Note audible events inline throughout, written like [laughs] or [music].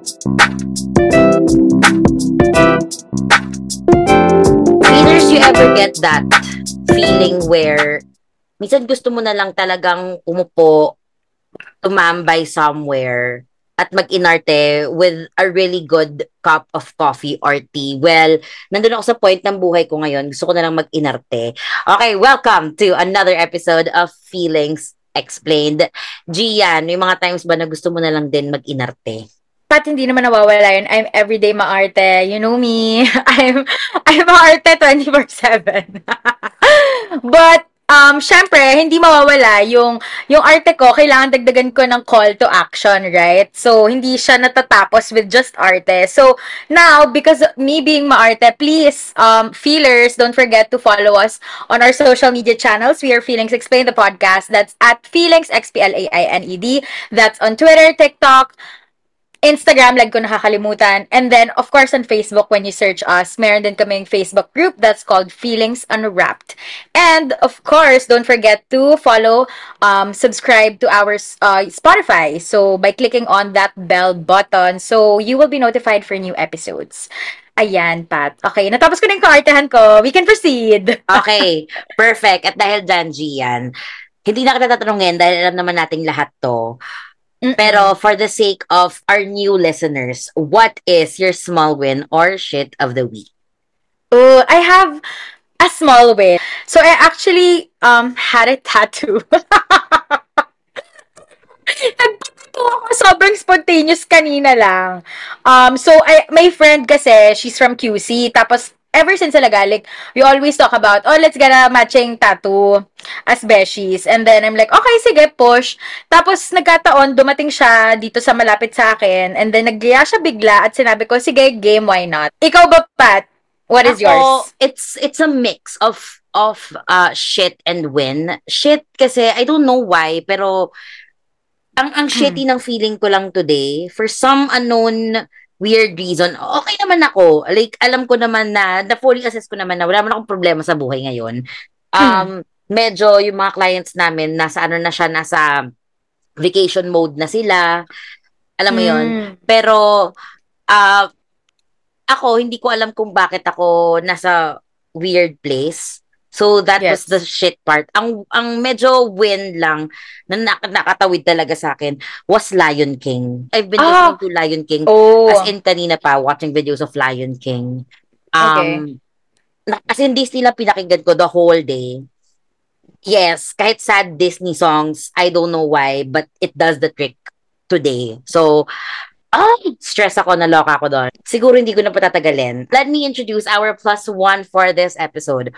Feelers, you ever get that feeling where minsan gusto mo na lang talagang umupo, tumambay somewhere, at mag-inarte with a really good cup of coffee or tea. Well, nandun ako sa point ng buhay ko ngayon. Gusto ko na lang mag-inarte. Okay, welcome to another episode of Feelings Explained. Gian, yung mga times ba na gusto mo na lang din mag-inarte? Pat, hindi naman nawawala yun. I'm everyday maarte. You know me. [laughs] I'm, I'm maarte 24-7. [laughs] But, um, syempre, hindi mawawala yung, yung arte ko, kailangan dagdagan ko ng call to action, right? So, hindi siya natatapos with just arte. So, now, because me being maarte, please, um, feelers, don't forget to follow us on our social media channels. We are Feelings Explain the podcast. That's at Feelings, X-P-L-A-I-N-E-D. That's on Twitter, TikTok, Instagram, lag ko nakakalimutan. And then, of course, on Facebook, when you search us, meron din kaming Facebook group that's called Feelings Unwrapped. And, of course, don't forget to follow, um, subscribe to our uh, Spotify. So, by clicking on that bell button, so you will be notified for new episodes. Ayan, Pat. Okay, natapos ko na yung kaartehan ko. We can proceed. [laughs] Okay, perfect. At dahil dyan, Gian, hindi na kita tatanungin dahil alam naman nating lahat to. Mm-mm. Pero for the sake of our new listeners, what is your small win or shit of the week? Oh, I have a small win. So I actually um had a tattoo. [laughs] Nagtattoo ako sobrang spontaneous kanina lang. Um so I my friend kasi she's from QC tapos ever since talaga like we always talk about oh let's get a matching tattoo as beshies and then I'm like okay sige push. Tapos nagkataon dumating siya dito sa malapit sa akin. And then nagyaya siya bigla at sinabi ko sige game why not? Ikaw ba Pat? What is Ako, yours? It's it's a mix of of uh shit and win. Shit kasi I don't know why pero ang ang shitty ng feeling ko lang today for some unknown weird reason. Okay naman ako. Like alam ko naman na na fully assess ko naman na wala man akong problema sa buhay ngayon. Um medyo yung mga clients namin nasa ano na siya nasa vacation mode na sila. Alam mo yon Mm. Pero ah ako hindi ko alam kung bakit ako nasa weird place. So that Yes. was the shit part. Ang ang medyo win lang na nak- nakatawid talaga sa akin was Lion King. I've been Ah! listening to Lion King oh as in kanina pa watching videos of Lion King. Um Okay. na- as in hindi sila pinakinggan ko the whole day. Yes, kahit sad Disney songs, I don't know why, but it does the trick today. So, ay, stress ako, naloka ako doon. Siguro hindi ko na patatagalin. Let me introduce our plus one for this episode.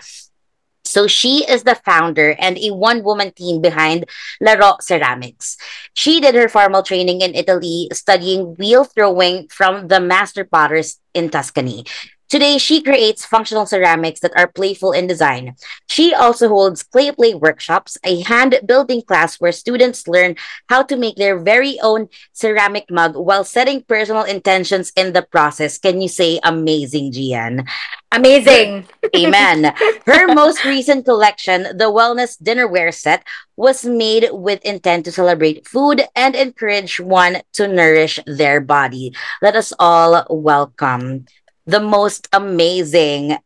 So she is the founder and a one-woman team behind Laro Ceramics. She did her formal training in Italy, studying wheel throwing from the master potters in Tuscany. Today, she creates functional ceramics that are playful in design. She also holds clay play workshops, a hand building class where students learn how to make their very own ceramic mug while setting personal intentions in the process. Can you say amazing, Gian? amazing [laughs] Amen. Her most recent collection, the Wellness Dinnerware Set, was made with intent to celebrate food and encourage one to nourish their body. Let us all welcome the most amazing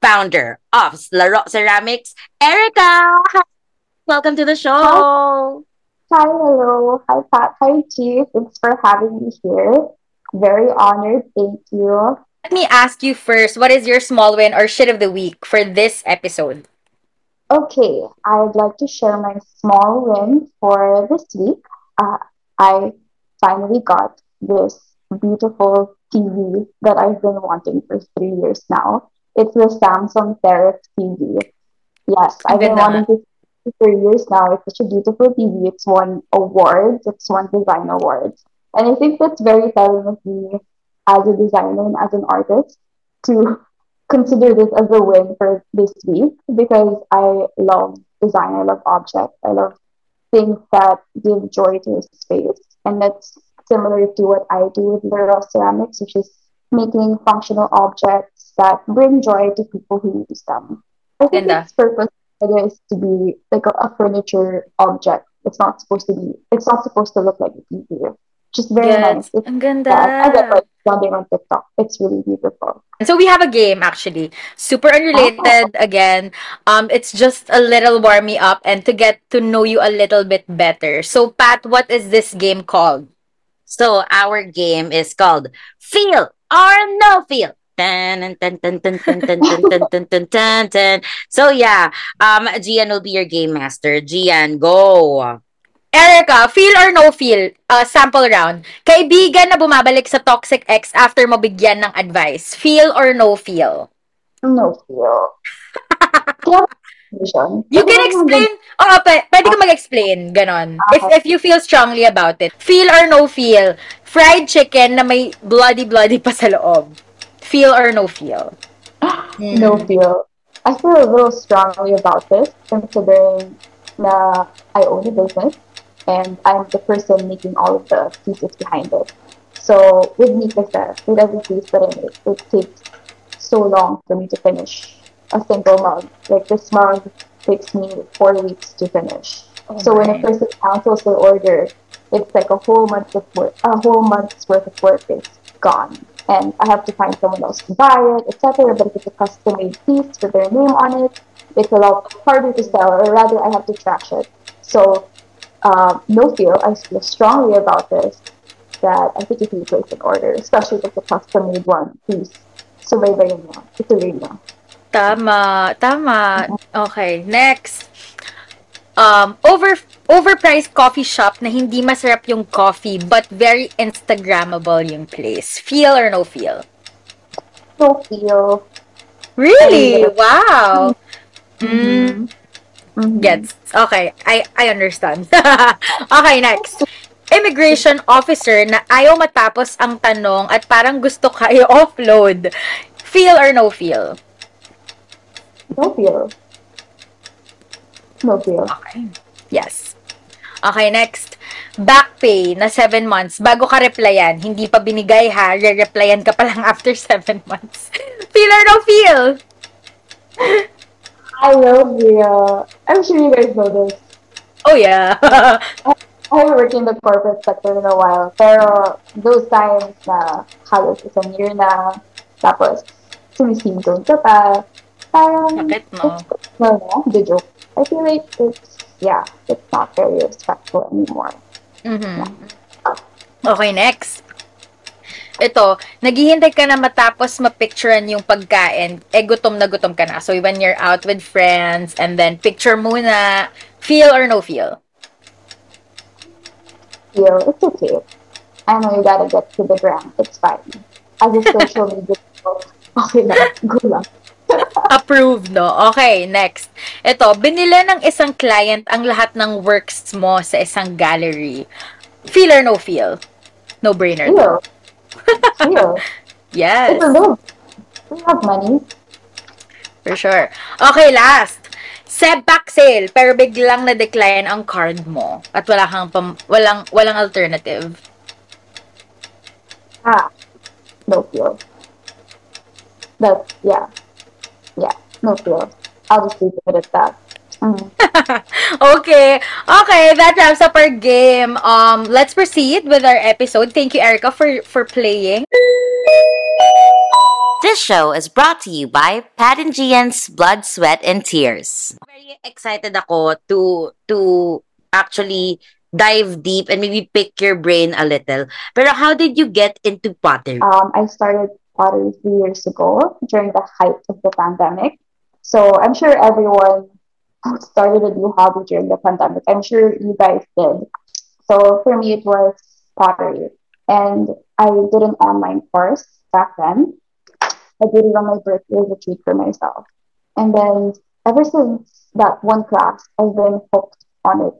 founder of Laro Ceramics, Erika. Welcome to the show. Hi, hello. Hi, Pat. Hi, Chief. Thanks for having me here. Very honored. Thank you. let me ask you first what is your small win or shit of the week for this episode Okay, I'd like to share my small win for this week. Uh, I finally got this beautiful TV that I've been wanting for three years now. It's the Samsung Terrace TV. Yes, I've been wanting this for years now. It's such a beautiful TV. It's won awards. It's won design awards. And I think that's very telling of me as a designer and as an artist to [laughs] consider this as a win for this week because I love design. I love objects. I love things that give joy to a space. And that's similar to what I do with Laro Ceramics, which is making functional objects that bring joy to people who use them. I think Ganda. its purpose is to be like a, a furniture object. It's not supposed to be. It's not supposed to look like a TV. Just very nice. Yes. It's, Ang yeah, ganda. I get what it's on TikTok. It's really beautiful. So we have a game actually. Super Oh. unrelated again. Um it's just a little warm me up and to get to know you a little bit better. So Pat, what is this game called? So our game is called Feel or No Feel. So yeah, um, Gian will be your game master. Gian, go. Erica, feel or no feel, uh, sample round. Kaibigan na bumabalik sa toxic ex after mabigyan ng advice. Feel or no feel? No feel. Vision. You can explain. Oh, oh, Oo, p- pwede ka mag-explain. Ganon. Ah, if, if you feel strongly about it. Feel or no feel? Fried chicken na may bloody-bloody pa sa loob. Feel or no feel? [gasps] No feel. I feel a little strongly about this, considering na I own a business and I'm the person making all of the pieces behind it. So with me with every piece that I make, it takes so long for me to finish a single mug. Like this mug takes me four weeks to finish. so when a person cancels their order, it's like a whole month of work, a whole month's worth of work is gone. And I have to find someone else to buy it, etc. But if it's a custom made piece with their name on it, it's a lot harder to sell, or rather, I have to trash it. So, um, no feel, I feel strongly about this that I think if you place an order, especially if it's a custom made one, piece, so please, subaybayin mo. Ituloy mo. Tama. Tama. Okay. Next. Um, over overpriced coffee shop na hindi masarap yung coffee but very Instagrammable yung place. Feel or no feel? No feel. Really? Wow. Mm, Mhm. gets. Okay. I I understand. [laughs] okay, next. Immigration officer na ayaw matapos ang tanong at parang gusto ka i-offload. [laughs] Feel or no feel? No feel. Okay. Yes. Okay, next. Back pay na 7 months. Bago ka replyan, hindi pa binigay ha, re-replyan ka pa lang after 7 months. [laughs] Feel or no feel? I love the, uh, I'm sure you guys know this. Oh yeah. [laughs] I haven't worked in the corporate sector in a while, pero those times na halos isang year na, tapos sumisington ka pa, parang, Sakit, no? it's, no, no, the joke. I feel like it's, yeah, it's not very respectful anymore. Mhm. Okay, next. Ito, naghihintay ka na matapos mapicturean yung pagkain, eh gutom na gutom ka na. So when you're out with friends, and then picture muna, feel or no feel? Feel, it's okay. I know you gotta get to the gram, it's fine. As a social [laughs] media, okay na, go lang. Approved, no? Okay, next. Ito, binila ng isang client ang lahat ng works mo sa isang gallery. Feel or no feel? No brainer. Feel. Feel. [laughs] Yes, It's a little, we have money. for sure. Okay, last. Setback sale, pero biglang na-decline ang card mo at wala kang pam- walang walang alternative. Ah, no feel. That's, yeah. Yeah, no feel. I'll just leave it at that. Mm. [laughs] okay. Okay, that wraps up our game. Um, let's proceed with our episode. Thank you, Erika, for for playing. This show is brought to you by Pat and Gian's Blood, Sweat, and Tears. Very excited ako to to actually dive deep and maybe pick your brain a little. Pero how did you get into pottery? Um, I started pottery three years ago during the height of the pandemic. So I'm sure everyone started a new hobby during the pandemic, I'm sure you guys did. So for me, it was pottery. And I did an online course back then. I did it on my birthday as a treat for myself. And then ever since that one class, I've been hooked on it.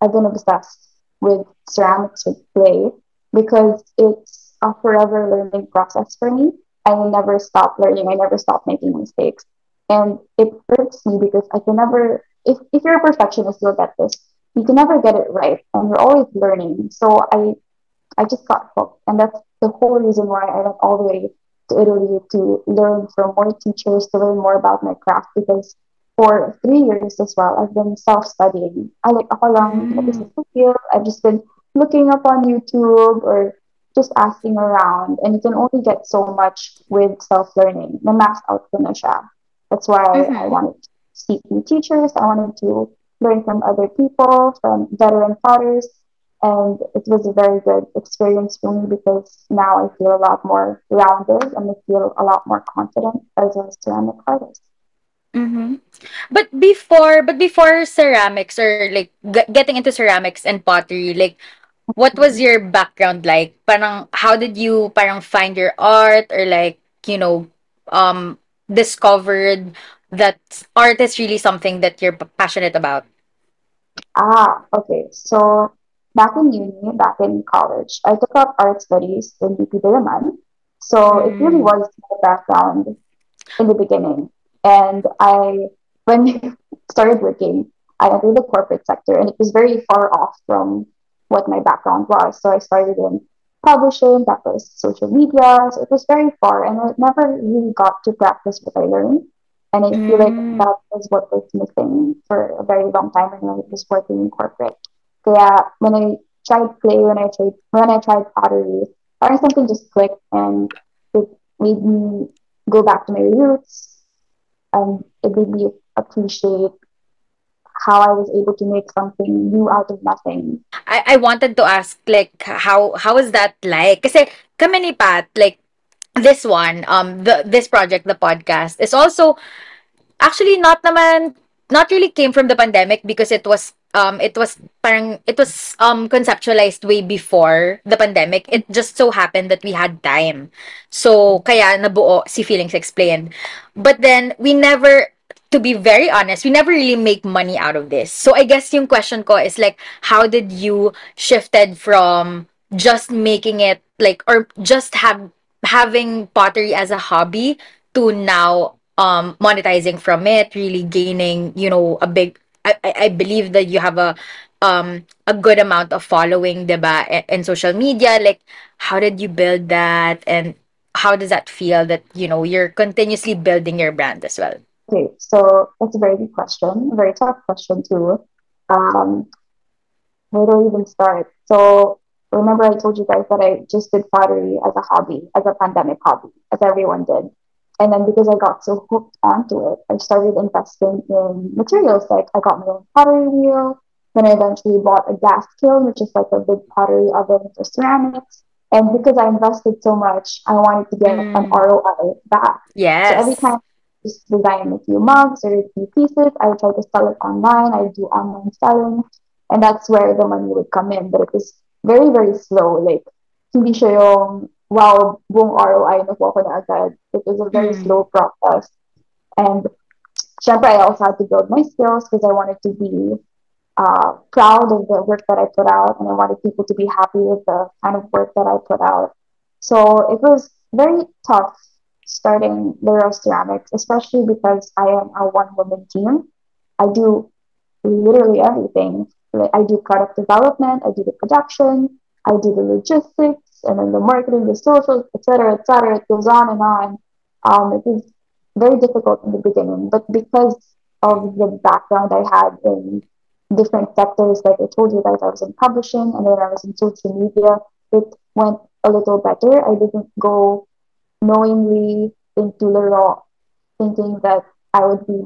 I've been obsessed with ceramics, with clay, because it's a forever learning process for me. I will never stop learning. I never stop making mistakes. And it hurts me because I can never, if, if you're a perfectionist, you'll get this. You can never get it right. And you're always learning. So I I just got hooked. And that's the whole reason why I went all the way to Italy to learn from more teachers, to learn more about my craft because for three years as well, I've been self-studying. I like ako lang, Mm. this is the field. I've just been looking up on YouTube or just asking around. And you can only get so much with self-learning. The max out ko na siya. That's why I Mhm. wanted to seek new teachers. I wanted to learn from other people, from veteran potters. And it was a very good experience for me because now I feel a lot more rounded and I feel a lot more confident as a ceramic artist. Mm-hmm. But before, but before ceramics or like g- getting into ceramics and pottery, like what was your background like? Parang how did you parang find your art or like, you know, um discovered that art is really something that you're passionate about? Ah, okay. So back in uni, back in college, I took up art studies in UP Diliman. So it really Mm. was my background in the beginning. And I, when [laughs] I started working, I entered the corporate sector and it was very far off from what my background was. So I started in publishing, that was social media. So it was very far and I never really got to practice what I learned. And I feel like Mm. that was what was missing for a very long time when I was working in corporate. Kaya when I tried clay, when I tried when I tried pottery, parang something just clicked and it made me go back to my roots and it made me appreciate how I was able to make something new out of nothing. I I wanted to ask like how how is that like? Kasi kami ni Pat like this one um the this project the podcast is also actually not naman not really came from the pandemic because it was um it was parang it was um conceptualized way before the pandemic it just so happened that we had time so kaya nabuo si feelings explained but then we never to be very honest we never really make money out of this. So i guess yung question ko is like how did you shifted from just making it like or just have having pottery as a hobby to now um monetizing from it really gaining you know a big i i believe that you have a um a good amount of following diba i- in social media. Like how did you build that? And how does that feel that you know you're continuously building your brand as well Okay, so that's a very good question, a very tough question too. Um, where do I even start? So remember I told you guys that I just did pottery as a hobby, as a pandemic hobby, as everyone did. And then because I got so hooked onto it, I started investing in materials. Like I got my own pottery wheel. Then I eventually bought a gas kiln, which is like a big pottery oven for ceramics. And because I invested so much, I wanted to get an Mm. ROI back. Yeah. So every time just design a few mugs or a few pieces, I would try to sell it online. I do online selling. And that's where the money would come in. But it was very, very slow. Like, hindi siya yung, wow, buong ROI nakuha ko na agad. It was a very Mm. slow process. And syempre, I also had to build my skills because I wanted to be uh, proud of the work that I put out and I wanted people to be happy with the kind of work that I put out. So it was very tough starting Laro Ceramics, especially because I am a one woman team. I do literally everything. Like, I do product development, I do the production, I do the logistics, and then the marketing, the socials, etc., etc. It goes on and on. Um, it was very difficult in the beginning, but because of the background I had in different sectors, like I told you guys, I was in publishing and then I was in social media. It went a little better. I didn't go knowingly into the law thinking that I would be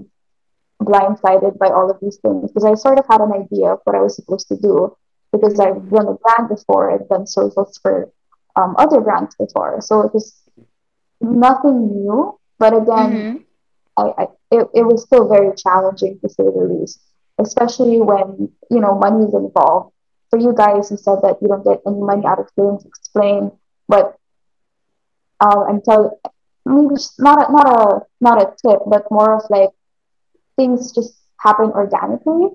blindsided by all of these things because I sort of had an idea of what I was supposed to do because I've run a brand before and done socials for um, other brands before. So it was nothing new, but again, Mhm. I, I it, it was still very challenging to say the least, especially when you know money is involved. For you guys, you said that you don't get any money out of Feelings Explained, but um, until maybe not a, not a not a tip, but more of like things just happen organically,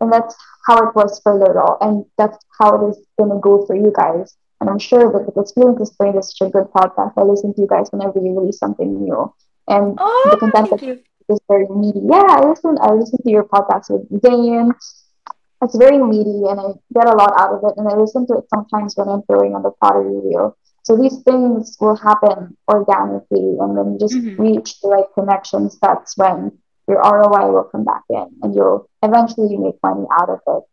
and that's how it was for Little, and that's how it is gonna go for you guys. And I'm sure that because Feelings Explained is such a good podcast, I listen to you guys whenever you release something new. And the oh content that you is very meaty. Yeah, I listen. I listen to your podcast with Zayn. It's very meaty, and I get a lot out of it. And I listen to it sometimes when I'm throwing on the pottery wheel. So these things will happen organically, and when you just Mhm. reach the right connections, that's when your ROI will come back in, and you'll eventually you make money out of it.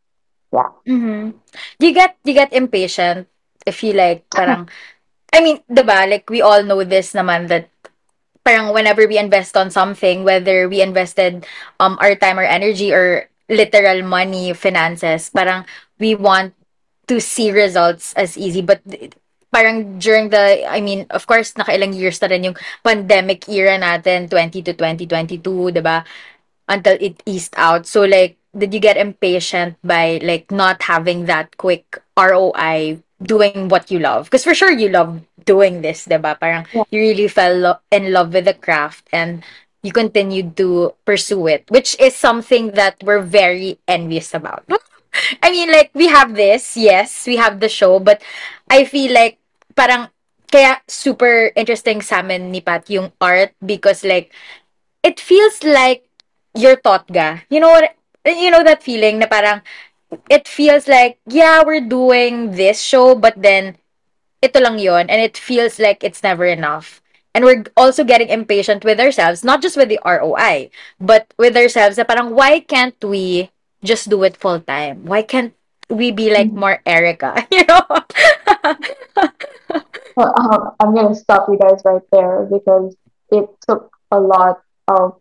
yeah. Mm-hmm. You get you get impatient if you like [laughs] parang I mean, 'di ba? Like we all know this naman that parang whenever we invest on something, whether we invested um our time or energy or literal money, finances, parang we want to see results as easy but parang during the I mean, of course, nakailang years na rin yung pandemic era natin, 20 to 2022, 'di ba? Until it eased out. So like did you get impatient by like not having that quick ROI doing what you love? Because for sure you love doing this, diba? Parang Yeah. you really fell lo- in love with the craft and you continued to pursue it, which is something that we're very envious about. [laughs] I mean, like, we have this, yes, we have the show, but I feel like parang kaya super interesting sa amin ni Pat yung art because like, it feels like you're taught ga. You know what? You know that feeling na parang it feels like yeah we're doing this show but then ito lang yon and it feels like it's never enough. And we're also getting impatient with ourselves, not just with the ROI, but with ourselves na parang why can't we just do it full time? Why can't we be like more Erika? [laughs] You know? [laughs] Well, um, I'm gonna stop you guys right there because it took a lot of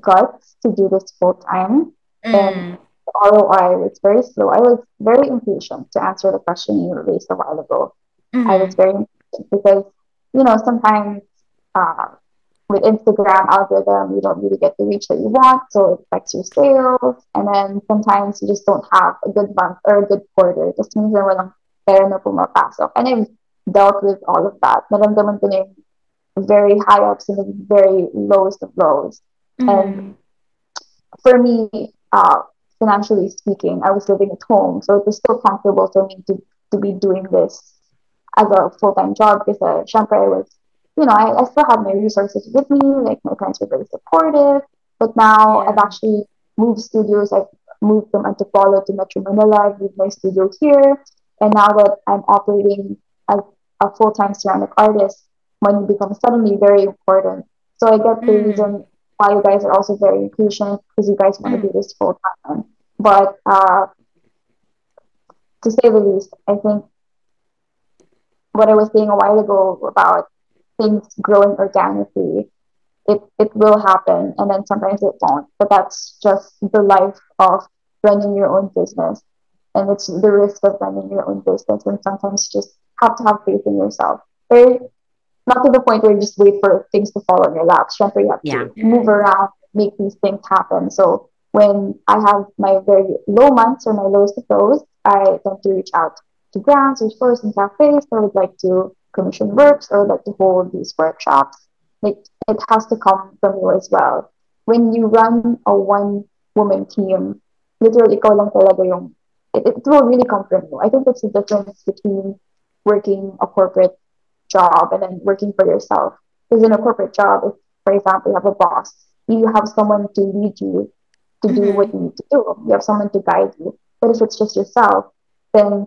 guts to do this full time. Mm. The ROI was very slow. I was very impatient to answer the question you raised a while ago. I was Mhm. very impatient because, you know, sometimes uh, with Instagram algorithm, you don't really get the reach that you want, so it affects your sales. And then sometimes you just don't have a good month or a good quarter. It just means na walang pera na pumapasok. And I've dealt with all of that. Naramdaman ko na yung very high ups and the very lowest of lows. Mhm. For me, uh, financially speaking, I was living at home, so it was still comfortable for me to, to be doing this as a full time job because, uh, syempre, I was, you know, I, I still have my resources with me. Like, my parents were very supportive. But now Yeah. I've actually moved studios. I've moved from Antipolo to Metro Manila. I've moved my studio here. And now that I'm operating as a full time ceramic artist, money becomes suddenly very important. So I get the Mm. reason why you guys are also very patient because you guys want to Mm. do this full time. But uh, to say the least, I think what I was saying a while ago about things growing organically, it, it will happen and then sometimes it won't. But that's just the life of running your own business. And it's the risk of running your own business. And sometimes just have to have faith in yourself. Very, not to the point where you just wait for things to fall on your lap. Strength you have Yeah. to move around, make these things happen. So when I have my very low months or my lowest of lows, I tend to reach out to brands or stores and cafes that would like to commission works or like to hold these workshops. Like it has to come from you as well. When you run a one woman team, literally ikaw lang talaga yung it, it will really come from you. I think that's the difference between working a corporate job and then working for yourself. Because in a corporate job, if for example you have a boss, you have someone to lead you to do Mhm. what you need to do. You have someone to guide you. But if it's just yourself, then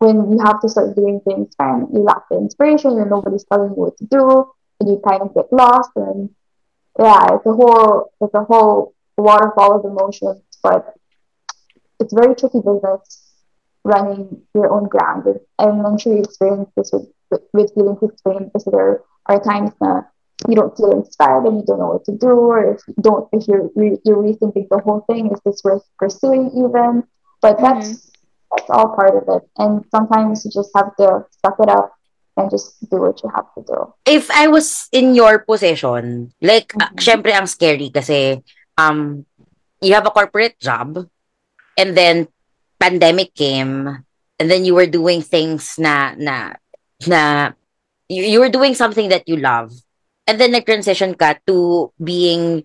when you have to start doing things and you lack the inspiration and nobody's telling you what to do and you kind of get lost and yeah, it's a whole it's a whole waterfall of emotions, but it's very tricky business running your own ground. And I'm sure you experienced this with, with, with feeling constrained because there are times that you don't feel inspired and you don't know what to do, or if you don't, if you're re- you're rethinking the whole thing, is this worth pursuing even? But that's mm-hmm. That's all part of it. And sometimes you just have to suck it up and just do what you have to do. if I was in your position, like, uh, Mhm. syempre ang scary kasi, um, you have a corporate job, and then pandemic came, and then you were doing things na, na, na, you, you were doing something that you love, and then nag-transition ka to being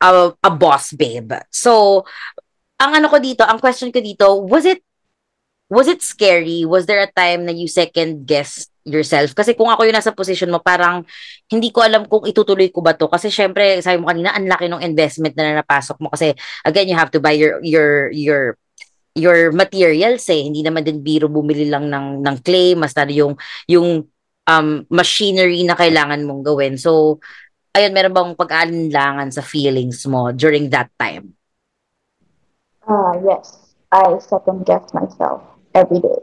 a, a boss babe. So, ang ano ko dito, ang question ko dito, was it was it scary? Was there a time na you second guess yourself? Kasi kung ako yung nasa position mo, parang hindi ko alam kung itutuloy ko ba to. Kasi syempre, sabi mo kanina, ang laki ng investment na napasok mo. Kasi again, you have to buy your your your your materials eh. Hindi naman din biro bumili lang ng ng clay, mas lalo yung yung um machinery na kailangan mong gawin. So, ayun, meron bang pag-aalinlangan sa feelings mo during that time? Uh, yes. I second guess myself every day.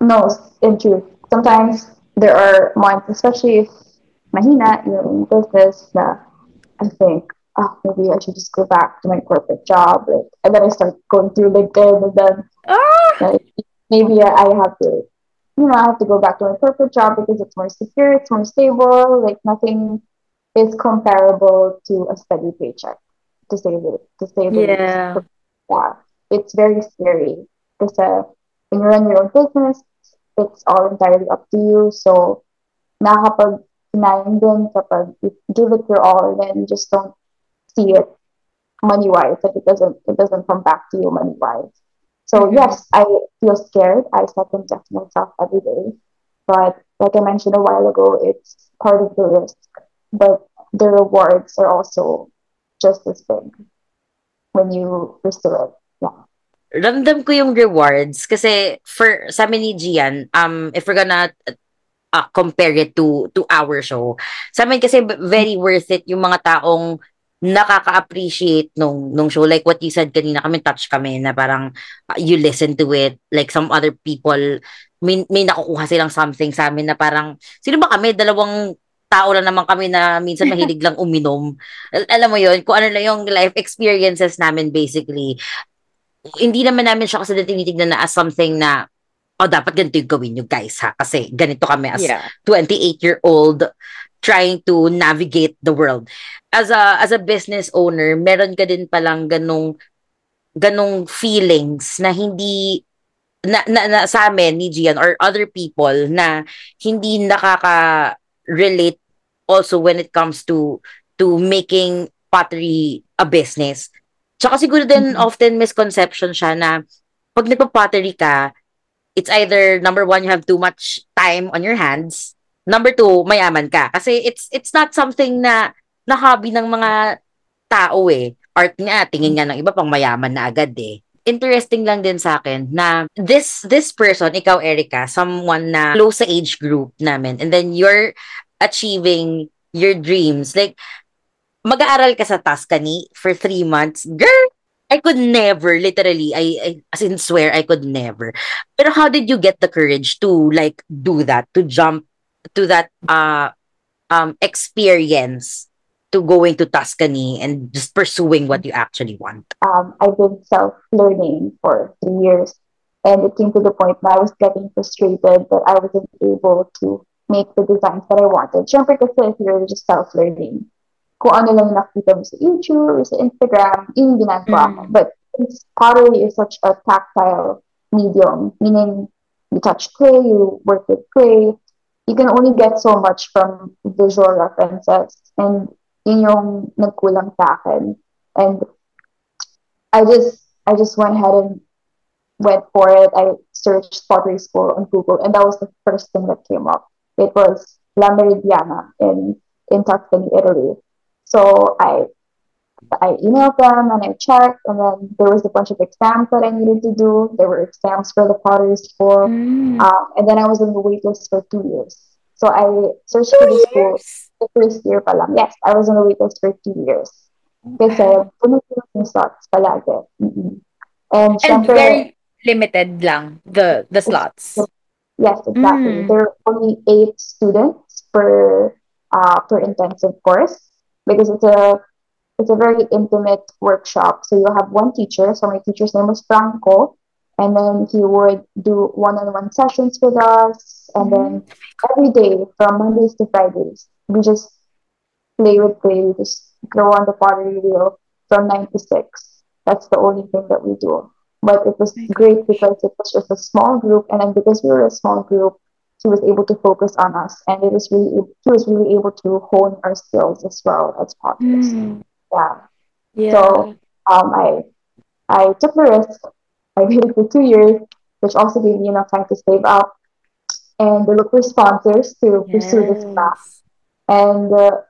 No, in truth, sometimes there are months, especially if mahina yung business na I think, oh, maybe I should just go back to my corporate job. Like, and then I start going through LinkedIn and then Ah! like, maybe I have to, you know, I have to go back to my corporate job because it's more secure, it's more stable. Like nothing is comparable to a steady paycheck, to say the to say the Yeah. Yeah, it's very scary because when you run your own business, it's all entirely up to you. So, nakakapag hinayang din kapag you give it your all, then you just don't see it money wise. Like it doesn't it doesn't come back to you money wise. So Mhm. yes, I feel scared. I second guess myself every day. But like I mentioned a while ago, it's part of the risk. But the rewards are also just as big when you pursue it. Ramdam ko yung rewards kasi for sa amin ni Gian, um, if we're gonna uh, compare it to to our show, sa amin kasi very worth it yung mga taong nakaka-appreciate nung nung show. Like what you said kanina kami touch kami na parang uh, you listen to it. Like some other people may, may nakukuha silang something sa amin na parang sino ba kami? Dalawang tao lang naman kami na minsan mahilig [laughs] lang uminom. Al- alam mo yon kung ano lang yung life experiences namin basically hindi naman namin siya kasi tinitignan na as something na oh, dapat ganito yung gawin nyo guys ha. Kasi ganito kami as Yeah. 28-year-old trying to navigate the world. As a as a business owner, meron ka din palang ganong ganong feelings na hindi na, na, na sa amin ni Gian or other people na hindi nakaka-relate also when it comes to to making pottery a business. Tsaka siguro din Mhm. often misconception siya na pag nagpa-pottery ka, it's either number one, you have too much time on your hands. Number two, mayaman ka. Kasi it's it's not something na na hobby ng mga tao eh. Art nga, tingin nga ng iba pang mayaman na agad eh. Interesting lang din sa akin na this this person, ikaw Erica, someone na close sa age group namin and then you're achieving your dreams. Like, mag-aaral ka sa Tuscany for three months. Girl, I could never, literally, I, I as in swear, I could never. Pero how did you get the courage to like do that, to jump to that uh um experience to going to Tuscany and just pursuing what you actually want? um, I've been self learning for three years. And it came to the point that I was getting frustrated that I wasn't able to make the designs that I wanted. Siyempre kasi if you're just self learning, kung ano lang nakita mo sa YouTube or sa Instagram, yun yung ginagawa. Mm. But since pottery is such a tactile medium, meaning you touch clay, you work with clay, you can only get so much from visual references. And yun yung nagkulang sa akin. And I just I just went ahead and went for it. I searched pottery school on Google, and that was the first thing that came up. It was La Meridiana in in Tuscany, Italy. So I I emailed them and I checked, and then there was a bunch of exams that I needed to do. There were exams for the pottery school, Mm. um, and then I was on the wait list for two years. So I searched for the school the first year pa lang. Yes, I was on the wait list for two years. Kasi pumunta yung slots palagi. Mm-mm. And, And syempre, very limited lang the the slots. yes, exactly. Mm. There are only eight students per uh, per intensive course because it's a it's a very intimate workshop. So you have one teacher. So my teacher's name was Franco, and then he would do one-on-one sessions with us, and then mm-hmm. every day from Mondays to Fridays, we just play with clay, we just grow on the pottery wheel from nine to six. That's the only thing that we do. But it was great because it was just a small group, and then because we were a small group, he was able to focus on us, and it was really he was really able to hone our skills as well as partners Mm. Yeah. Yeah. So um, I I took the risk. I did it for two years, which also gave me enough time to save up and look for sponsors to pursue this path. And uh,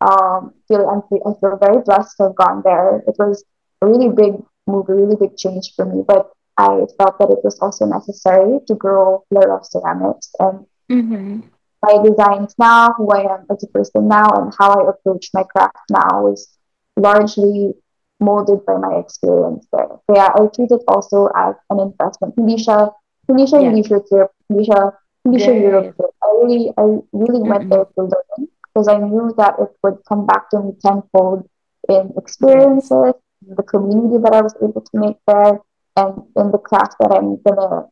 um, feel I'm, I feel very blessed to have gone there. It was a really big move, a really big change for me, but I felt that it was also necessary to grow Laro Ceramics and Mhm. my designs now, who I am as a person now, and how I approach my craft now is largely molded by my experience there. Kaya I treat it also as an investment. Hindi siya, hindi siya Yeah. leisure trip, hindi siya, hindi siya Right. Europe trip. I really, I really went Mm-mm. there to learn because I knew that it would come back to me tenfold in experiences, the community that I was able to make there, and in the craft that I'm gonna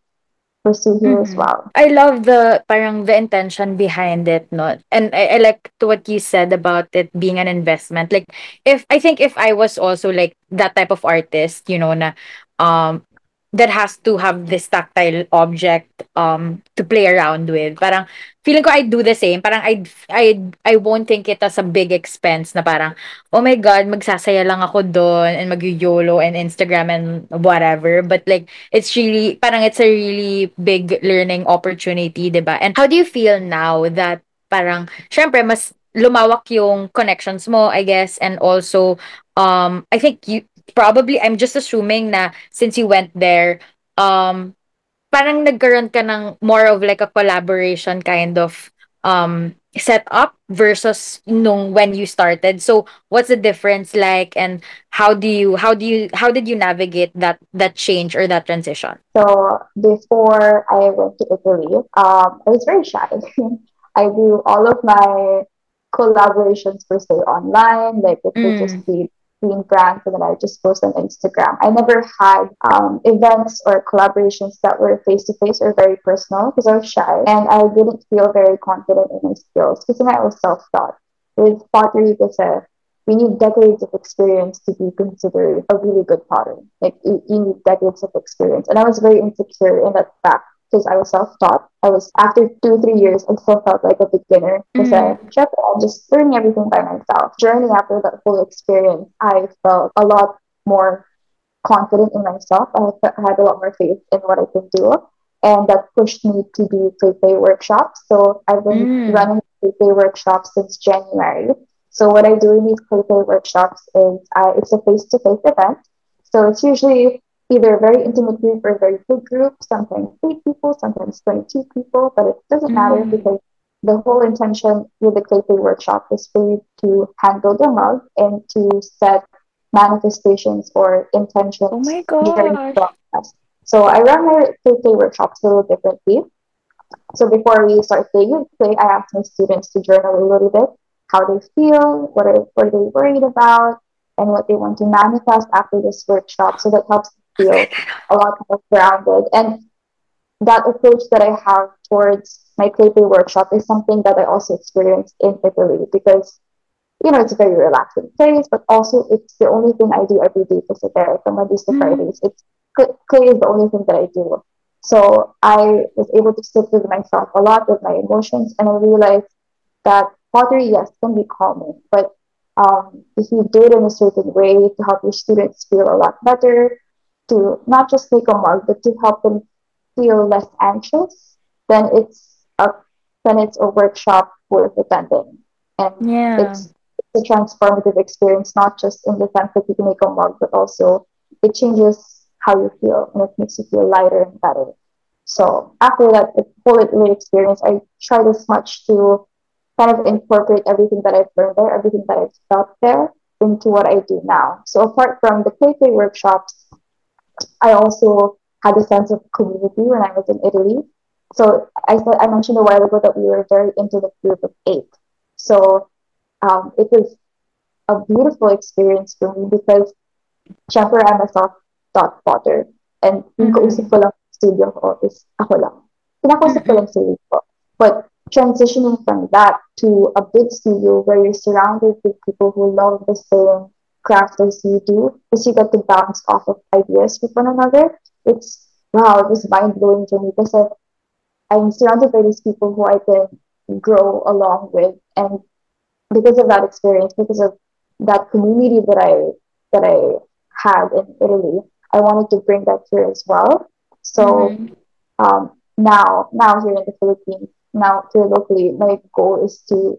pursue here as Mhm. well. I love the parang the intention behind it, no? And I, I like to what you said about it being an investment. Like if I think if I was also like that type of artist, you know, na um that has to have this tactile object um to play around with. Parang feeling ko I'd do the same. Parang I'd I I won't think it as a big expense na parang oh my god, magsasaya lang ako doon and mag-YOLO and Instagram and whatever. But like it's really parang it's a really big learning opportunity, 'di ba? And how do you feel now that parang syempre mas lumawak yung connections mo, I guess, and also um I think you probably I'm just assuming na since you went there um parang nagkaroon ka ng more of like a collaboration kind of um setup versus nung when you started. So what's the difference like and how do you how do you how did you navigate that that change or that transition? So before I went to Italy, um, I was very shy. [laughs] I do all of my collaborations per se online, like it would just be between brands and then I just post on Instagram. I never had um, events or collaborations that were face to face or very personal because I was shy and I didn't feel very confident in my skills because I was self taught. With pottery, kasi we need decades of experience to be considered a really good potter. Like you, you need decades of experience, and I was very insecure in that fact because I was self-taught. I was after two three years, I still felt like a beginner because I I'm just learning everything by myself. Journey after that whole experience, I felt a lot more confident in myself. I had, a lot more faith in what I can do. And that pushed me to do Play workshops. So I've been Mm. running Play workshops since January. So what I do in these Play workshops is uh, it's a face-to-face event. So it's usually either a very intimate group or a very big group, sometimes eight people, sometimes 22 people, but it doesn't matter Mm. because the whole intention with the Clay Play workshop is for you to handle the mug and to set manifestations or intentions Oh my during the gosh. process. So I run my Clay Play workshops a little differently. So before we start playing with clay, I ask my students to journal a little bit how they feel, what are, what are they worried about, and what they want to manifest after this workshop. So that helps feel a lot more grounded. And that approach that I have towards my clay play workshop is something that I also experienced in Italy because you know it's a very relaxing place, but also it's the only thing I do every day for there from Mondays to Mm. Fridays. It's clay is the only thing that I do. So I was able to sit with myself a lot with my emotions, and I realized that pottery, yes, can be calming, but um, if you do it in a certain way to help your students feel a lot better, to not just make a mark, but to help them feel less anxious, then it's a then it's a workshop worth attending. And Yeah. it's, it's a transformative experience, not just in the sense that you can make a mark, but also it changes how you feel and it makes you feel lighter and better. So after that the whole experience, I tried as much to kind of incorporate everything that I've learned there, everything that I've felt there into what I do now. So apart from the play play workshops, I also had a sense of community when I was in Italy. So I said I mentioned a while ago that we were very intimate group of eight. So um, it was a beautiful experience for me because syempre I'm a self-taught potter and yung Mhm. kausap ko lang sa studio ko is ako lang. Kinakausap ko lang sarili ko. But transitioning from that to a big studio where you're surrounded with people who love the same craft as you do, because you get to bounce off of ideas with one another, it's wow, it was mind blowing to me because I'm surrounded by these people who I can grow along with, and because of that experience, because of that community that I that I had in Italy, I wanted to bring that here as well. So Mhm. um, now now here in the Philippines, now here locally, my goal is to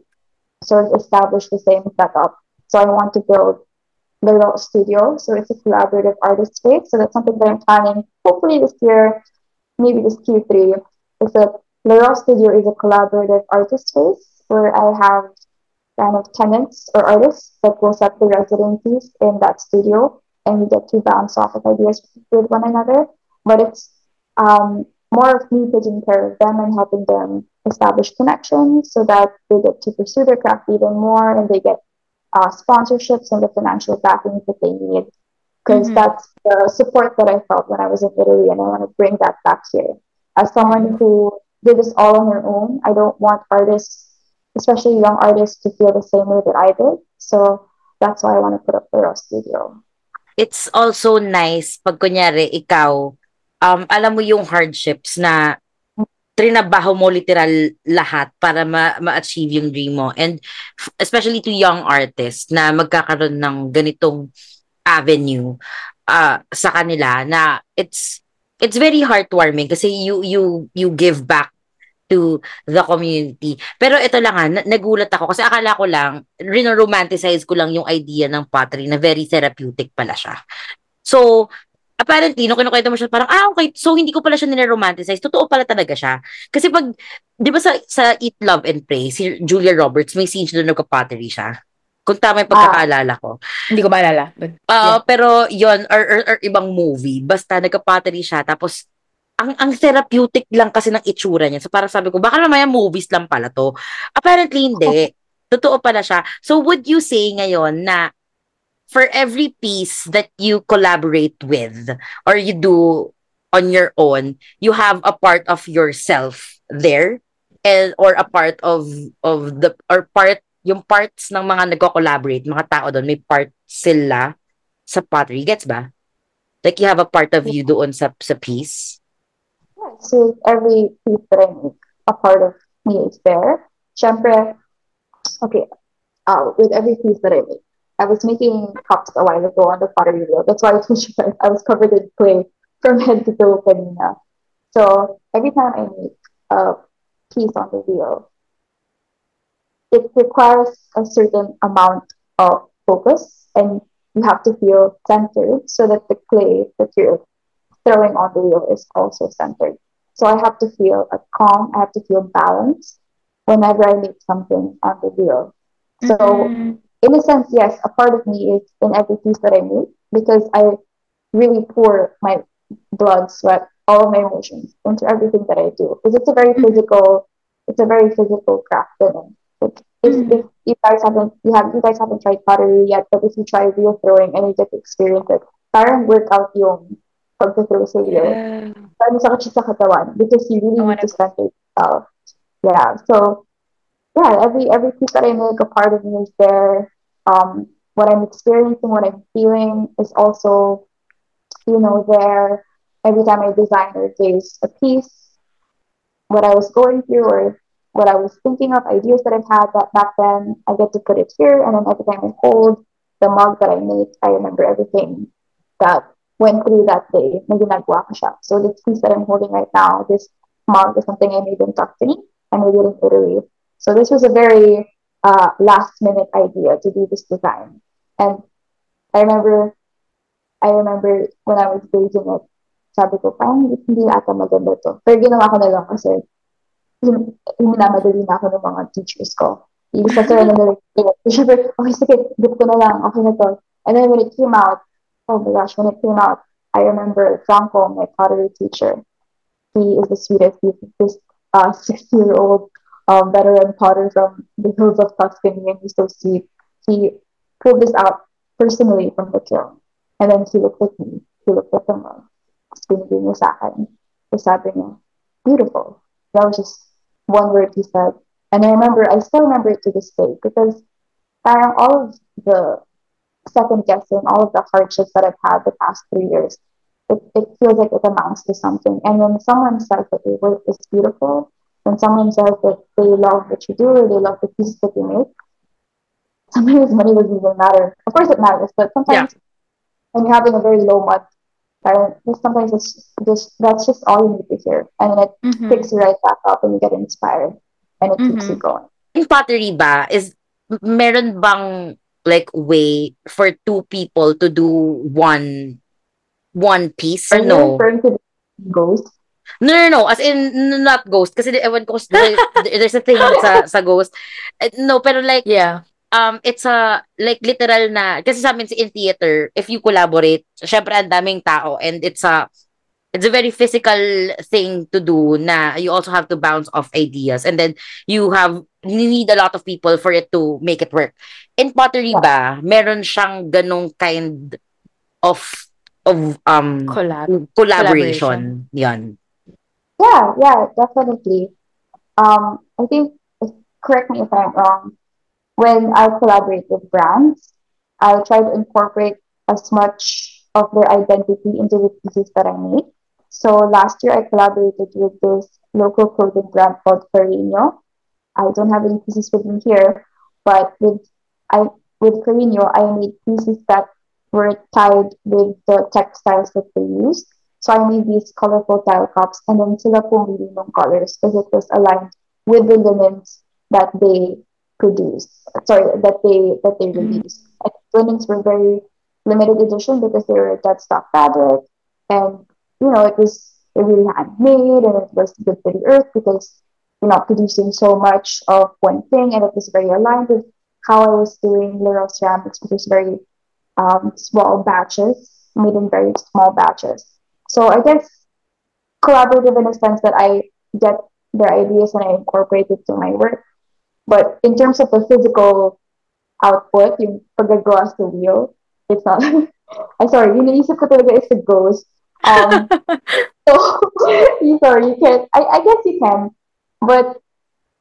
sort of establish the same setup. So I want to build Little Studio. So it's a collaborative artist space. So that's something that I'm planning hopefully this year, maybe this Q3. It's a Little Studio is a collaborative artist space where I have kind of tenants or artists that will set the residencies in that studio and we get to bounce off of ideas with one another. But it's um, more of me taking care of them and helping them establish connections so that they get to pursue their craft even more and they get uh, sponsorships and the financial backing that they need. Because mm-hmm. that's the support that I felt when I was in Italy, and I want to bring that back here. As someone who did this all on their own, I don't want artists, especially young artists, to feel the same way that I did. So that's why I want to put up the Raw Studio. It's also nice pag kunyari ikaw, um, alam mo yung hardships na trinabaho mo literal lahat para ma- ma-achieve yung dream mo. And especially to young artists na magkakaroon ng ganitong avenue uh, sa kanila na it's it's very heartwarming kasi you you you give back to the community. Pero ito lang ha, nagulat ako kasi akala ko lang, rinoromanticize ko lang yung idea ng pottery na very therapeutic pala siya. So, apparently, nung kinukwento mo siya, parang, ah, okay, so hindi ko pala siya nire-romanticize. Totoo pala talaga siya. Kasi pag, di ba sa, sa Eat, Love, and Pray, si Julia Roberts, may scene doon nagka-pottery siya. Kung tama yung pagkakaalala ko. Hindi ko maalala. But, uh, yeah. Pero yon or, or, or ibang movie, basta nagka-pottery siya, tapos ang ang therapeutic lang kasi ng itsura niya. So parang sabi ko, baka mamaya movies lang pala to. Apparently hindi. [laughs] Totoo pala siya. So would you say ngayon na for every piece that you collaborate with or you do on your own, you have a part of yourself there and or a part of of the or part yung parts ng mga nagko-collaborate, mga tao doon, may part sila sa pottery. Gets ba? Like you have a part of you doon sa sa piece. So every piece that I make, a part of me is there. Siyempre, okay, uh, with every piece that I make, I was making cups a while ago on the pottery wheel. That's why I told you guys I was covered in clay from head to toe kanina. So every time I make a piece on the wheel, it requires a certain amount of focus and you have to feel centered so that the clay that you're throwing on the wheel is also centered. So I have to feel a calm, I have to feel balanced whenever I make something on the wheel. So mm-hmm in a sense, yes, a part of me is in every piece that I make because I really pour my blood, sweat, all of my emotions into everything that I do. Because it's a very mm-hmm. physical, it's a very physical craft. And like, if, mm-hmm. if you guys haven't, you have, you guys haven't tried pottery yet, but if you try wheel throwing and you get to experience it, parang workout yung pag-throw sa wheel. Yeah. Parang sakit siya sa katawan because you really need to center yourself. Yeah. So yeah, every every piece that I make, a part of me is there. Um, what I'm experiencing, what I'm feeling is also, you know, there. Every time I design or there's a piece, what I was going through or what I was thinking of, ideas that I've had that back then, I get to put it here. And then every time I hold the mug that I make, I remember everything that went through that day. Maybe not siya. So this piece that I'm holding right now, this mug is something I made in Tuscany and we did in Italy. So this was a very uh, last minute idea to do this design. And I remember, I remember when I was basing it, sabi ko, parang hindi ata maganda to. Pero ginawa ko na lang kasi hinamadali na ako ng mga teachers ko. Yung sa sir na nila, syempre, okay, sige, group ko na lang, okay na to. And then when it came out, oh my gosh, when it came out, I remember Franco, my pottery teacher. He is the sweetest. He's this uh, 60 year old um, veteran potter from the hills of Tuscany, and he's so sweet. He pulled this out personally from the kiln. And then he looked at me. He looked at the mug. Binigay niya sa akin. Beautiful. That was just one word he said. And I remember, I still remember it to this day because parang all of the second guessing, all of the hardships that I've had the past three years, it, it feels like it amounts to something. And when someone says that your work is beautiful, when someone says that they love what you do or they love the pieces that you make, sometimes money doesn't even matter. Of course, it matters, but sometimes yeah. when you're having a very low month, sometimes it's just that's just all you need to hear, and then it mm-hmm. picks you right back up, and you get inspired, and it mm-hmm. keeps you going. In pottery, ba is meron bang like way for two people to do one one piece or no? Referring to the ghost No, no, no. As in, not ghost. Kasi ewan ko, [laughs] there's a thing sa, sa ghost. Eh, no, pero like, yeah. um, it's a, like, literal na, kasi sa amin in theater, if you collaborate, syempre ang daming tao and it's a, it's a very physical thing to do na you also have to bounce off ideas and then you have you need a lot of people for it to make it work. In pottery ba, meron siyang ganong kind of of um Collab. collaboration. Yan. Yeah, yeah, definitely. Um, I think, correct me if I'm wrong, when I collaborate with brands, I try to incorporate as much of their identity into the pieces that I make. So last year I collaborated with this local clothing brand called Carino. I don't have any pieces with me here, but with I with Carino I made pieces that were tied with the textiles that they used. So I made these colorful tile cups and then sila pumili ng colors because it was aligned with the linens that they produce. Sorry, that they that they release. And linens were very limited edition because they were dead stock fabric and you know it was it really handmade and it was good for the earth because you're not producing so much of one thing and it was very aligned with how I was doing Laro ceramics, which was very um, small batches, made in very small batches. So I guess collaborative in the sense that I get their ideas and I incorporate it to my work. But in terms of the physical output, yung paggagawa sa wheel, it's not. [laughs] I'm sorry, yung naisip ko talaga is the ghost. Um, [laughs] so, [laughs] sorry, you can, I, I guess you can, but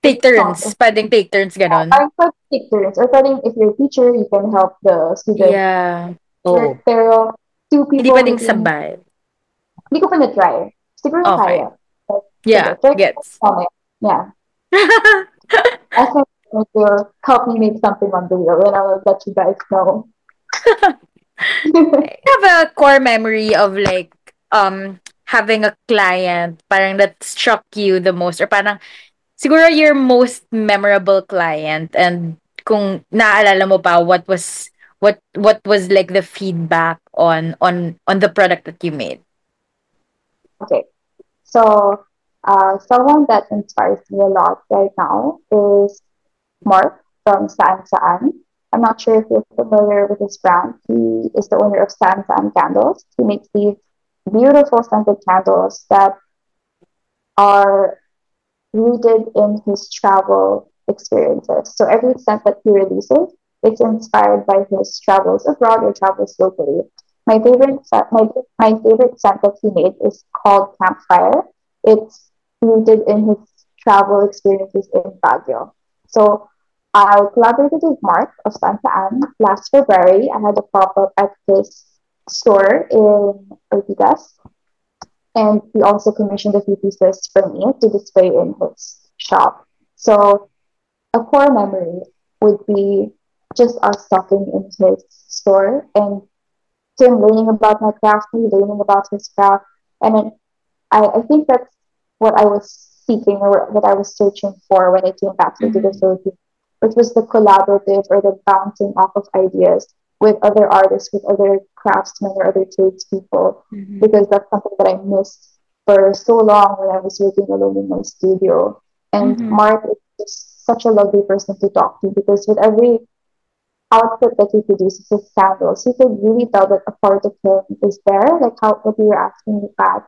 Take turns. Pwedeng take turns, ganon. I pwede take turns. Or pwedeng, if you're a teacher, you can help the student. Yeah. Oh. Pero, two people. Hindi pwedeng sabay. Hindi ko pa na-try. Siguro Okay. kaya. But, Yeah, try gets. Yeah. [laughs] I think will help me make something on the wheel, and I'll let you guys know. [laughs] I have a core memory of like um having a client parang that struck you the most or parang siguro your most memorable client and kung naalala mo pa what was what what was like the feedback on on on the product that you made Okay. So, uh, someone that inspires me a lot right now is Mark from San Saan. I'm not sure if you're familiar with his brand. He is the owner of San Saan Candles. He makes these beautiful scented candles that are rooted in his travel experiences. So every scent that he releases, it's inspired by his travels abroad or travels locally. My favorite scent, my, my favorite scent that he made is called Campfire. It's rooted in his travel experiences in Baguio. So I collaborated with Mark of Saan Saan last February. I had a pop up at his store in Ortigas, and he also commissioned a few pieces for me to display in his shop. So a core memory would be just us talking in his store and him learning about my craft, me learning about his craft, and then I, I think that's what I was seeking or what I was searching for when I came back to the Philippines, which was the collaborative or the bouncing off of ideas with other artists, with other craftsmen or other tradespeople, because that's something that I missed for so long when I was working alone in my studio. And Mhm. Mark is just such a lovely person to talk to because with every output that he produces his sandals, you could really tell that a part of him is there, like how what you were asking me, Pat.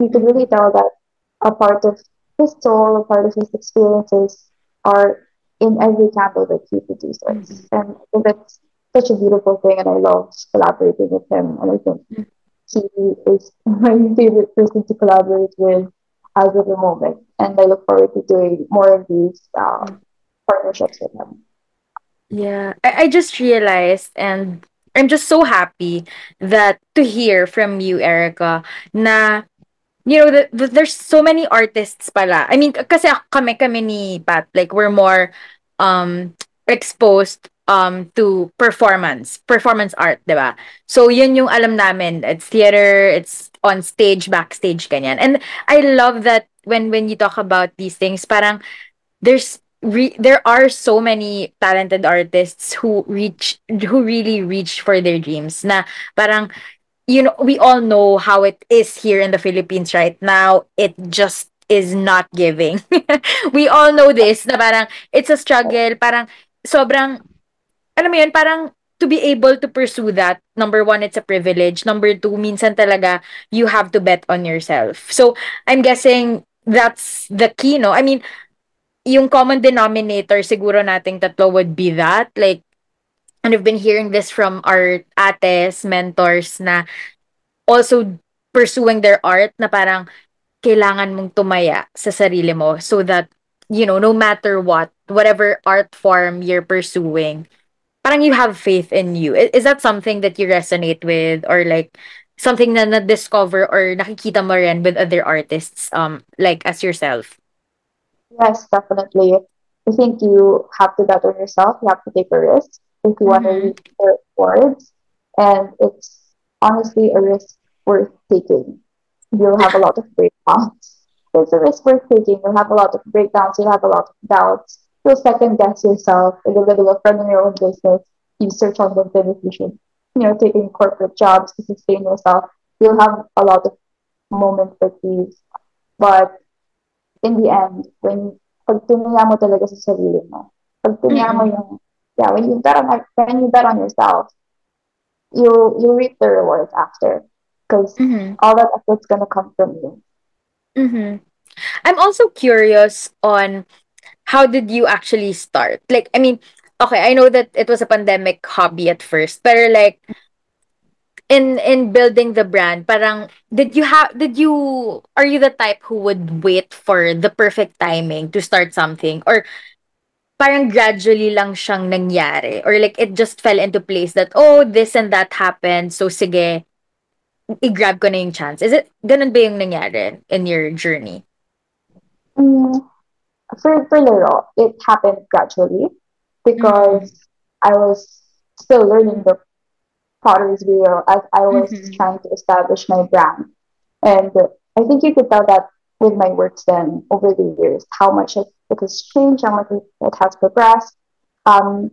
You could really tell that a part of his soul, a part of his experiences are in every candle that he produces. Mm-hmm. And I think that's such a beautiful thing and I love collaborating with him and I think mm-hmm. he is [laughs] my favorite person to collaborate with as of the moment. And I look forward to doing more of these uh, mm-hmm. partnerships with him. Yeah, I, I just realized and I'm just so happy that to hear from you, Erika, na you know, the, the, there's so many artists pala. I mean, kasi kami kami ni Pat, like we're more um exposed um to performance, performance art, 'di ba? So yun yung alam namin. It's theater, it's on stage, backstage ganyan. And I love that when when you talk about these things, parang there's re- there are so many talented artists who reach who really reach for their dreams na parang you know we all know how it is here in the Philippines right now it just is not giving [laughs] we all know this na parang it's a struggle parang sobrang alam mo yun, parang to be able to pursue that, number one, it's a privilege. Number two, minsan talaga, you have to bet on yourself. So, I'm guessing that's the key, no? I mean, yung common denominator siguro nating tatlo would be that. Like, and we've been hearing this from our ates, mentors na also pursuing their art na parang kailangan mong tumaya sa sarili mo so that, you know, no matter what, whatever art form you're pursuing, parang you have faith in you. Is that something that you resonate with or like something na na-discover or nakikita mo rin with other artists um like as yourself? Yes, definitely. I think you have to bet on yourself. You have to take a risk if you want to Mhm. reach your rewards. And it's honestly a risk worth taking. You'll have a lot of breakdowns. It's a risk worth taking. You'll have a lot of breakdowns. You'll have a lot of doubts. You'll second guess yourself in the middle of running your own business. You search on LinkedIn if you should, you know, taking corporate jobs to sustain yourself. You'll have a lot of moments like these. But in the end, when pag tumingin mo talaga sa sarili mo, pag tumingin mo yung, yeah, when you bet on, when you bet on yourself, you you reap the rewards after. Because Mhm. all that effort's gonna come from you. Mhm. I'm also curious on how did you actually start? Like, I mean, okay, I know that it was a pandemic hobby at first, but like in in building the brand, parang did you have did you are you the type who would wait for the perfect timing to start something or parang gradually lang siyang nangyari or like it just fell into place that oh this and that happened so sige i-grab ko na yung chance. Is it ganun ba yung nangyari in your journey? Mm, for, for Laro, it happened gradually because I was still learning the potter's wheel as I was Mhm. trying to establish my brand. And I think you could tell that with my works then over the years, how much it, it has changed, how much it, it has progressed. Um,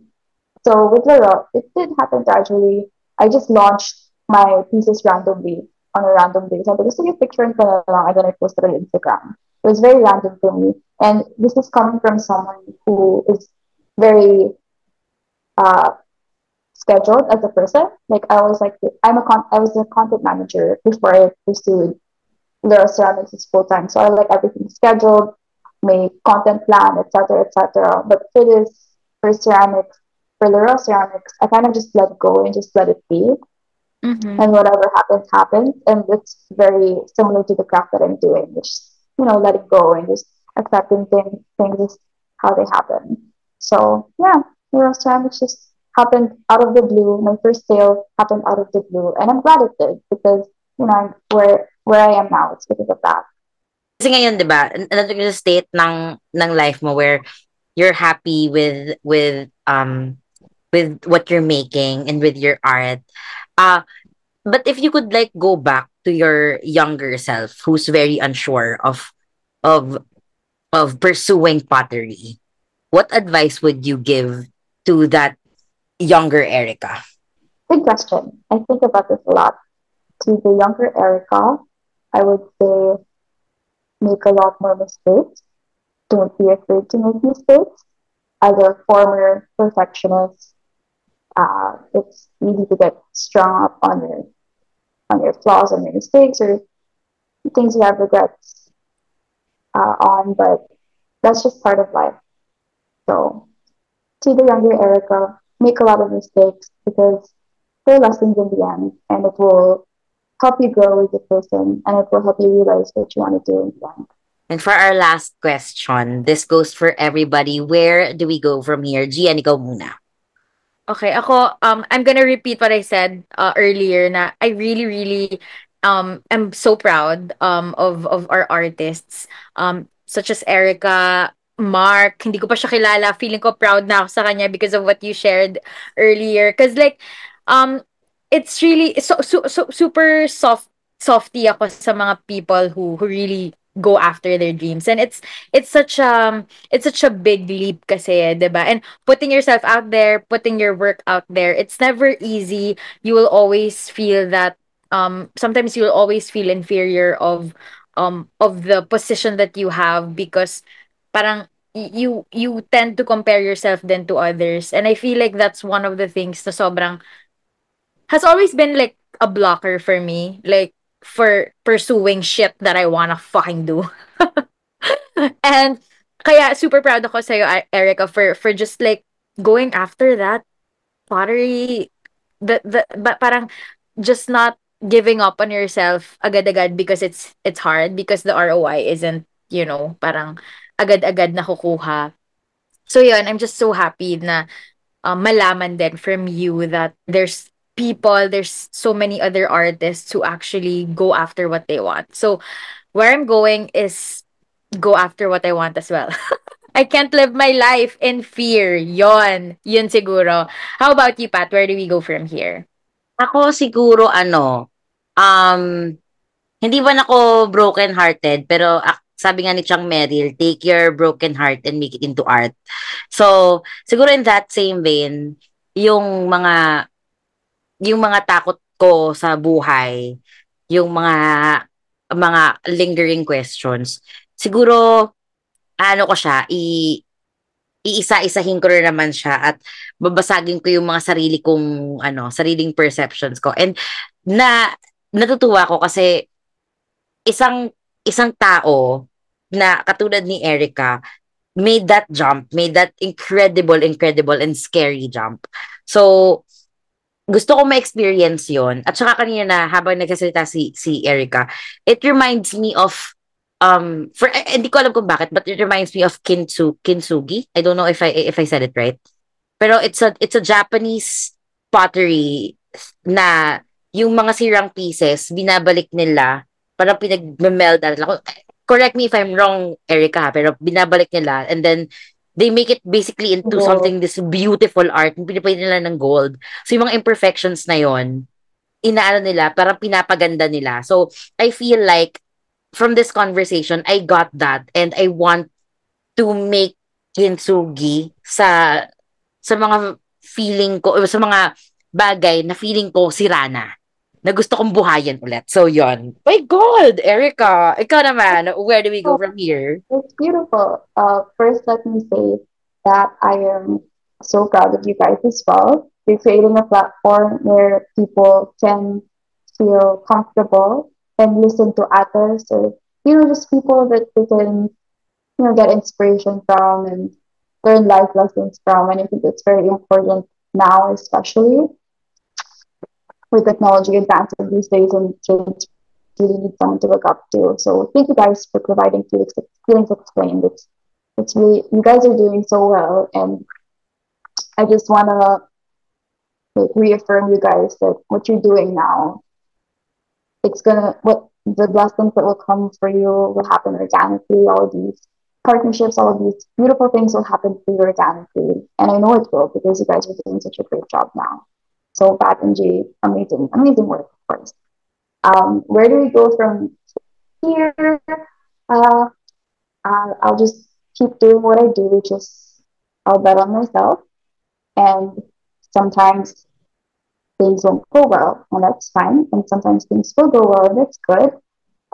so with Laro, it did happen gradually. I just launched my pieces randomly on a random day. So I just took a picture it along, and then I posted it on Instagram. It was very random for me. And this is coming from someone who is very uh, scheduled as a person. Like I was like I'm a con- I was a content manager before I pursued Laro Ceramics full time. So I like everything scheduled, make content plan, etc. etc. But for this for ceramics, for Laro Ceramics, I kind of just let go and just let it be. Mhm. And whatever happens, happens. And it's very similar to the craft that I'm doing, which is, you know, letting go and just accepting things things how they happen. So yeah, Laro Ceramics just happened out of the blue. My first sale happened out of the blue, and I'm glad it did because you know where where I am now. It's because of that. Kasi ngayon, di ba, sa state ng, ng life mo where you're happy with, with, um, with what you're making and with your art. Uh, but if you could like go back to your younger self who's very unsure of, of, of pursuing pottery, what advice would you give to that younger Erika? Good question. I think about this a lot. To the younger Erika, I would say make a lot more mistakes. Don't be afraid to make mistakes. As a former perfectionist, uh, it's easy to get strung up on your on your flaws and your mistakes or things you have regrets uh, on, but that's just part of life. So, to the younger Erika, make a lot of mistakes because they're lessons in the end, and it will help you grow as a person, and it will help you realize what you want to do in the end. And for our last question, this goes for everybody. Where do we go from here? Gian, ikaw muna. Okay, ako um I'm gonna repeat what I said uh, earlier na I really really um am so proud um of of our artists um such as Erika, Mark, hindi ko pa siya kilala. Feeling ko proud na ako sa kanya because of what you shared earlier cuz like um it's really so, so, so super soft softy ako sa mga people who who really go after their dreams and it's it's such um it's such a big leap kasi 'di ba and putting yourself out there, putting your work out there, it's never easy. You will always feel that um sometimes you'll always feel inferior of um of the position that you have because parang you you tend to compare yourself then to others. And I feel like that's one of the things na sobrang has always been like a blocker for me, like for pursuing shit that I wanna fucking do. [laughs] and kaya super proud ako sa'yo, Erika, for for just like going after that pottery the the but parang just not giving up on yourself agad-agad because it's it's hard because the ROI isn't, you know, parang agad-agad nakukuha. So yun, I'm just so happy na uh, malaman din from you that there's people, there's so many other artists who actually go after what they want. So where I'm going is go after what I want as well. [laughs] I can't live my life in fear. Yon. Yun siguro. How about you, Pat? Where do we go from here? Ako siguro ano, um, hindi ba ako broken hearted pero sabi nga ni Chang Merrill, take your broken heart and make it into art. So, siguro in that same vein, yung mga yung mga takot ko sa buhay, yung mga mga lingering questions, siguro ano ko siya, i iisa-isahin ko rin naman siya at babasagin ko yung mga sarili kong ano, sariling perceptions ko. And na natutuwa ko kasi isang isang tao na katulad ni Erica made that jump, made that incredible, incredible and scary jump. So, gusto ko ma-experience yon At saka kanina na, habang nagsasalita si, si Erica, it reminds me of um for eh, hindi ko alam kung bakit but it reminds me of kintsu kintsugi. I don't know if I if I said it right. Pero it's a it's a Japanese pottery na yung mga sirang pieces binabalik nila parang pinag-meld nila correct me if I'm wrong Erica pero binabalik nila and then they make it basically into Oo. something this beautiful art pinipay nila ng gold so yung mga imperfections na yon inaano nila parang pinapaganda nila so I feel like from this conversation, I got that and I want to make kintsugi sa sa mga feeling ko, sa mga bagay na feeling ko sira na. Na gusto kong buhayin ulit. So, yon. My God, Erika, ikaw naman, where do we go from here? It's beautiful. Uh, first, let me say that I am so proud of you guys as well. You're creating a platform where people can feel comfortable and listen to others or, you know, just people that they can, you know, get inspiration from and learn life lessons from. And I think it's very important now, especially with technology advancing these days and kids really need someone to look up to. So thank you guys for providing feelings, feelings explained. It's it's really you guys are doing so well and I just wanna like reaffirm you guys that what you're doing now, it's gonna what the blessings that will come for you will happen organically. All of these partnerships, all of these beautiful things will happen for you organically, and I know it will because you guys are doing such a great job now. So Pat and Jay, amazing, amazing work, of course. Um, where do we go from here? Uh, uh, I'll just keep doing what I do, is I'll bet on myself, and sometimes things won't go well, and that's fine. And sometimes things will go well, and that's good.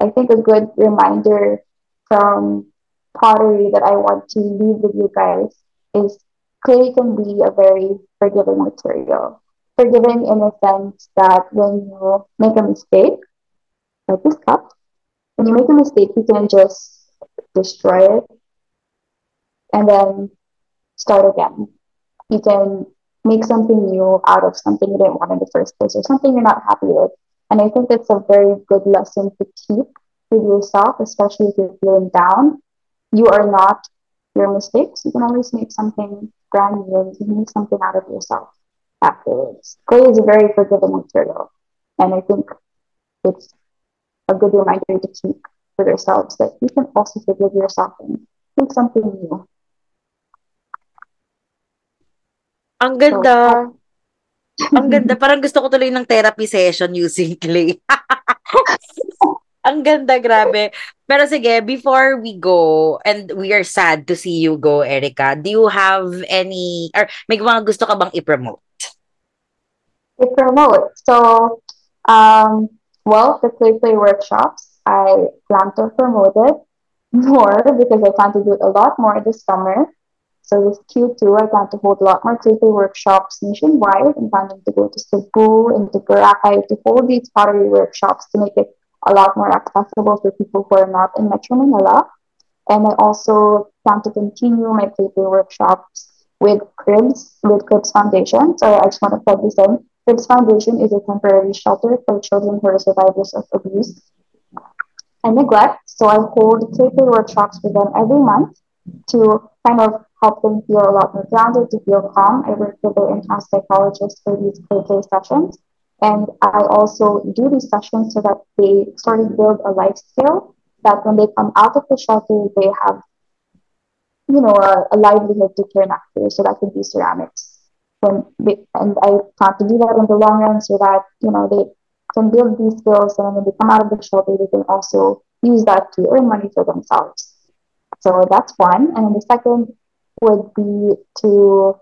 I think a good reminder from pottery that I want to leave with you guys is clay can be a very forgiving material. Forgiving in the sense that when you make a mistake, like this cup, when you make a mistake, you can just destroy it and then start again. You can make something new out of something you didn't want in the first place or something you're not happy with. And I think it's a very good lesson to keep with yourself, especially if you're feeling down. You are not your mistakes. You can always make something brand new. You can make something out of yourself afterwards. Clay is a very forgiving material. And I think it's a good reminder to keep for yourselves that you can also forgive yourself and make something new. Ang ganda. Uh, Ang ganda. [laughs] Parang gusto ko tuloy ng therapy session using clay. [laughs] Ang ganda, grabe. Pero sige, before we go, and we are sad to see you go, Erika, do you have any, or may mga gusto ka bang i-promote? To promote. So, um, well, the Play Play workshops, I plan to promote it. more [laughs] because I plan to do it a lot more this summer. So with Q2, I plan to hold a lot more Play workshops nationwide. I'm planning to go to Cebu and to Boracay to hold these pottery workshops to make it a lot more accessible for people who are not in Metro Manila. And I also plan to continue my Play workshops with Cribs, with Cribs Foundation. So I just want to plug this in. Cribs Foundation is a temporary shelter for children who are survivors of abuse and neglect. So I hold clay workshops with them every month to kind of help them feel a lot more grounded, to feel calm. I work with their in-house psychologist for these play sessions. And I also do these sessions so that they sort of build a life skill that when they come out of the shelter, they have, you know, a, a livelihood to turn after. So that could be ceramics. When they, and I plan to do that in the long run so that, you know, they can build these skills and when they come out of the shelter, they can also use that to earn money for themselves. So that's one. And then the second would be to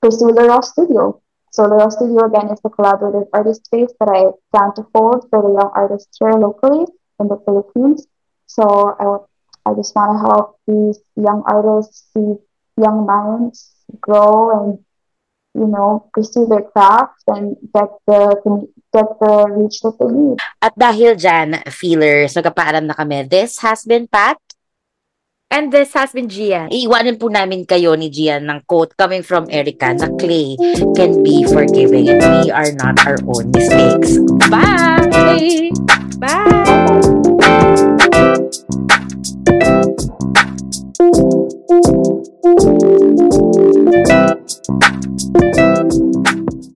pursue Raw Studio. So Raw Studio again is the collaborative artist space that I plan to hold for the young artists here locally in the Philippines. So I, I just want to help these young artists, these young minds grow and you know, pursue their craft and get the get the reach that they need. At dahil dyan, feelers, nagkapaalam na kami. This has been Pat. And this has been Gian. Iiwanan po namin kayo ni Gian ng quote coming from Erica na clay can be forgiving and we are not our own mistakes. Bye! Bye!